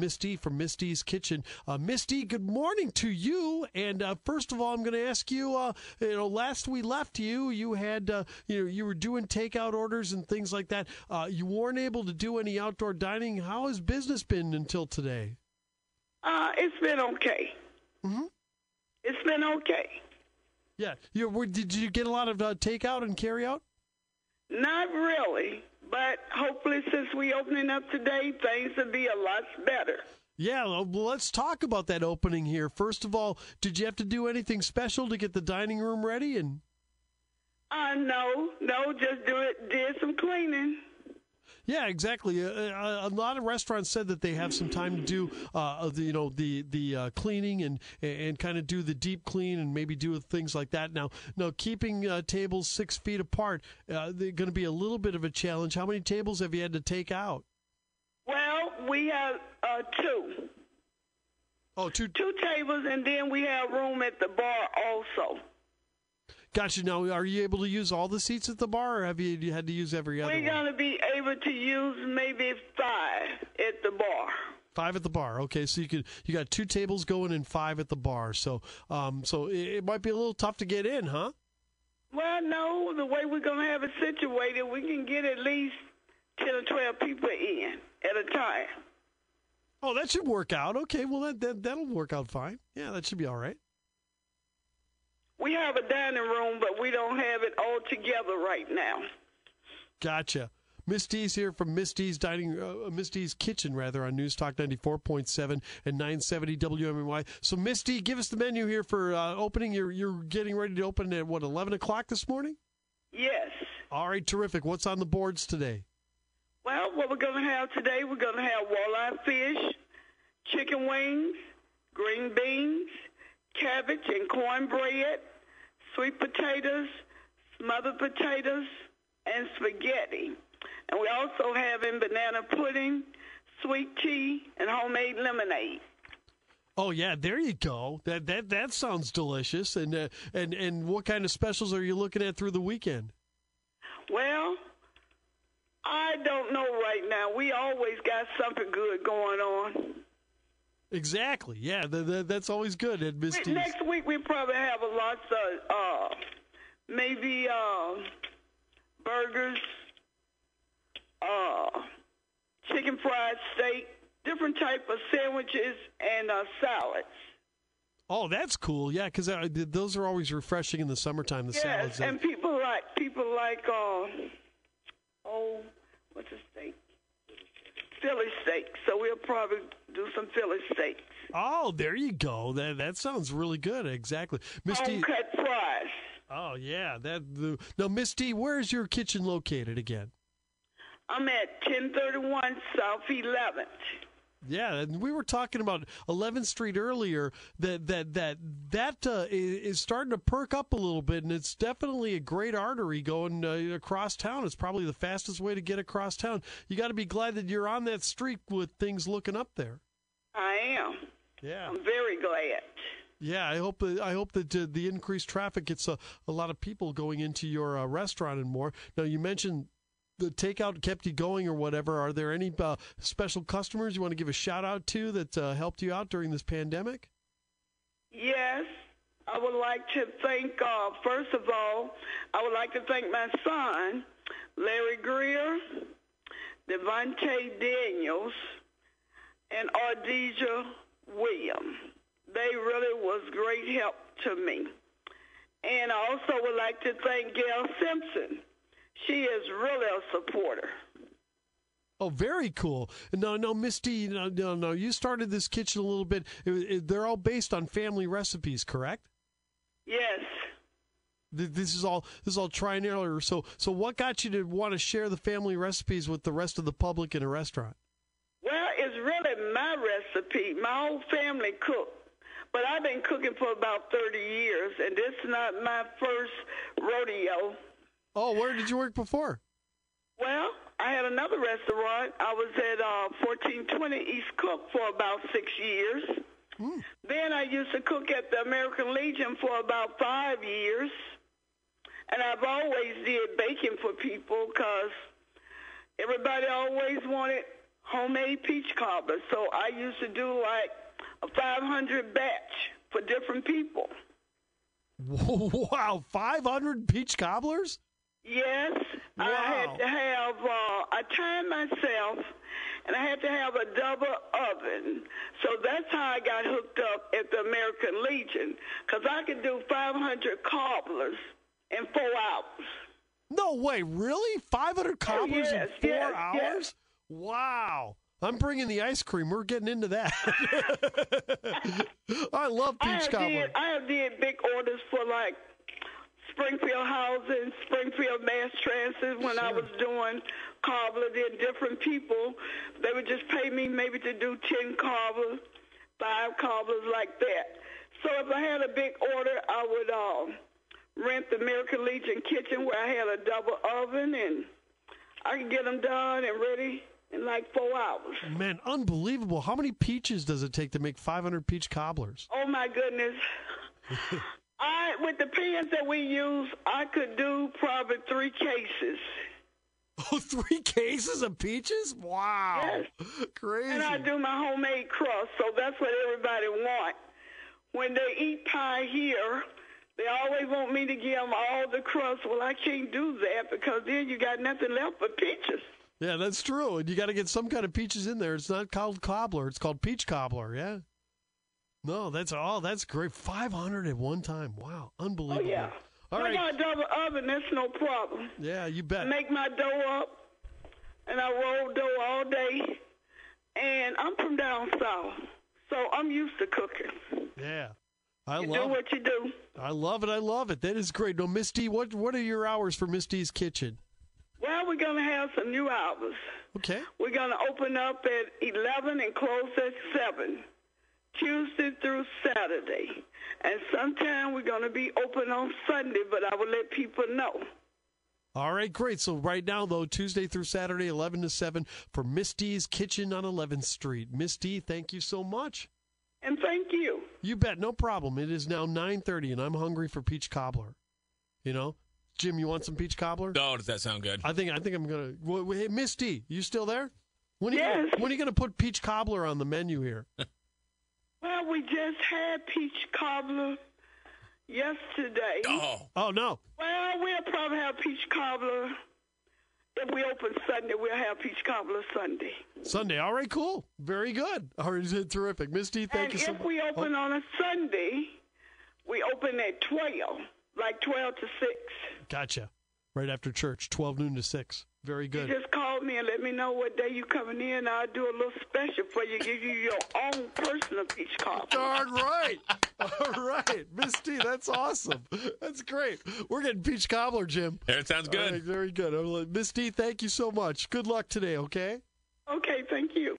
Misty from Misty's Kitchen. Uh, Misty, good morning to you. And uh, first of all, I'm going to ask you. Uh, you know, last we left you, you had uh, you know you were doing takeout orders and things like that. Uh, you weren't able to do any outdoor dining. How has business been until today? Uh, it's been okay. Mm-hmm. It's been okay. Yeah. You were, did you get a lot of uh, takeout and carry out? Not really, but hopefully, since we opening up today, things will be a lot better. Yeah, well, let's talk about that opening here. First of all, did you have to do anything special to get the dining room ready? And uh, no, no, just do it. Did some cleaning. Yeah, exactly. Uh, uh, a lot of restaurants said that they have some time to do, uh, the, you know, the the uh, cleaning and and kind of do the deep clean and maybe do things like that. Now, now keeping uh, tables six feet apart, uh, they're going to be a little bit of a challenge. How many tables have you had to take out? Well, we have two. Oh, two. Two tables, and then we have room at the bar also. Gotcha. Now, are you able to use all the seats at the bar, or have you had to use every other? We're going to be able to use maybe five at the bar. Five at the bar. Okay, so you could you got two tables going and five at the bar. So, um, so it, it might be a little tough to get in, huh? Well, no. The way we're going to have it situated, we can get at least ten or twelve people in at a time. Oh, that should work out. Okay, well that, that that'll work out fine. Yeah, that should be all right. We have a dining room, but we don't have it all together right now. Gotcha. Misty's here from Misty's Dining, uh, Misty's Kitchen, rather, on News Talk 94.7 and 970 WMAY. So, Misty, give us the menu here for uh, opening. You're, you're getting ready to open at, what, 11 o'clock this morning? Yes. All right, terrific. What's on the boards today? Well, what we're going to have today, we're going to have walleye fish, chicken wings, green beans, cabbage and cornbread, sweet potatoes, smothered potatoes, and spaghetti. And we also have in banana pudding, sweet tea, and homemade lemonade. Oh yeah, there you go. That that that sounds delicious. And uh, and and what kind of specials are you looking at through the weekend? Well, I don't know right now. We always got something good going on. Exactly. Yeah, the, the, that's always good at Misty's. Next week we probably have a lot of uh, maybe uh, burgers, uh, chicken fried steak, different type of sandwiches, and uh, salads. Oh, that's cool. Yeah, because uh, those are always refreshing in the summertime. The yes, salads. and people like people like uh, oh, what's the steak? Philly steak. So we'll probably do some Philly steaks. Oh, there you go. That that sounds really good. Exactly, Misty. Home cut fries. Oh yeah, that. The, now, Misty, where is your kitchen located again? I'm at 1031 South 11th. Yeah, and we were talking about 11th Street earlier. That that that that uh, is starting to perk up a little bit, and it's definitely a great artery going uh, across town. It's probably the fastest way to get across town. You got to be glad that you're on that street with things looking up there. I am. Yeah, I'm very glad. Yeah, I hope I hope that uh, the increased traffic gets a, a lot of people going into your uh, restaurant and more. Now you mentioned the takeout kept you going or whatever, are there any uh, special customers you want to give a shout out to that uh, helped you out during this pandemic? Yes. I would like to thank, uh, first of all, I would like to thank my son, Larry Greer, Devontae Daniels, and Ardesia Williams. They really was great help to me. And I also would like to thank Gail Simpson she is really a supporter. Oh, very cool. No, no, Misty, no, no, no. You started this kitchen a little bit. It, it, they're all based on family recipes, correct? Yes. This is all this is all try and error. So, so what got you to want to share the family recipes with the rest of the public in a restaurant? Well, it's really my recipe. My whole family cooked, but I've been cooking for about thirty years, and this is not my first rodeo. Oh, where did you work before? Well, I had another restaurant. I was at uh, 1420 East Cook for about six years. Mm. Then I used to cook at the American Legion for about five years. And I've always did baking for people because everybody always wanted homemade peach cobbler. So I used to do like a 500 batch for different people. Wow, 500 peach cobblers? Yes, I Wow. had to have. Uh, I timed myself, and I had to have a double oven. So that's how I got hooked up at the American Legion, because I could do 500 cobblers in four hours. No way, really? 500 cobblers yes, in four yes, hours? yes. Wow. I'm bringing the ice cream. We're getting into that. I love I peach have cobbler. did. I have did big orders for like Springfield Housing, Springfield Mass Transit when I was doing cobbler. Did different people. They would just pay me maybe to do ten cobblers, five cobblers like that. So if I had a big order, I would uh, rent the American Legion kitchen where I had a double oven and I could get them done and ready in like four hours. Man, unbelievable. How many peaches does it take to make 500 peach cobblers? Oh my goodness. I with the pans that we use, I could do probably three cases. Oh, three cases of peaches? Wow. Crazy. And I do my homemade crust, so that's what everybody want. When they eat pie here, they always want me to give them all the crust. Well, I can't do that because then you got nothing left but peaches. Yeah, that's true. And you got to get some kind of peaches in there. It's not called cobbler. It's called peach cobbler. Yeah. No, that's all. that's great. 500 at one time. Wow. Unbelievable. Oh yeah. All I right. got a double oven. That's no problem. Yeah, you bet. make my dough up, and I roll dough all day. And I'm from down south, so I'm used to cooking. Yeah. I You do love it. what you do. I love it. I love it. That is great. No, Misty, what what are your hours for Misty's Kitchen? Well, we're gonna have some new hours. Okay. We're gonna open up at 11 and close at 7, Tuesday through Saturday. And sometime we're gonna be open on Sunday, but I will let people know. All right, great. So right now, though, Tuesday through Saturday, 11 to 7 for Misty's Kitchen on 11th Street. Misty, thank you so much. And thank you. You bet, no problem. It is now 9:30 and I'm hungry for peach cobbler. You know? Jim, you want some peach cobbler? Oh, does that sound good? I think I think I'm going to Hey, Misty, you still there? When are Yes. gonna, when are you going to put peach cobbler on the menu here? Well, we just had peach cobbler yesterday. Oh, Oh, no. Well, we'll probably have peach cobbler. If we open Sunday, we'll have peach cobbler Sunday. Sunday. All right, cool. Very good. All right, terrific. Misty, thank and you so if much. we oh. open on a Sunday, we open at 12, like 12 to 6. Gotcha. Right after church, 12 noon to 6. Very You good. just call me and let me know what day you coming in. I'll do a little special for you, give you your own personal peach cobbler. Darn right. All right. Misty, that's awesome. That's great. We're getting peach cobbler, Jim. that sounds good. right, very good. Miss Misty, thank you so much. Good luck today, okay? Okay, thank you.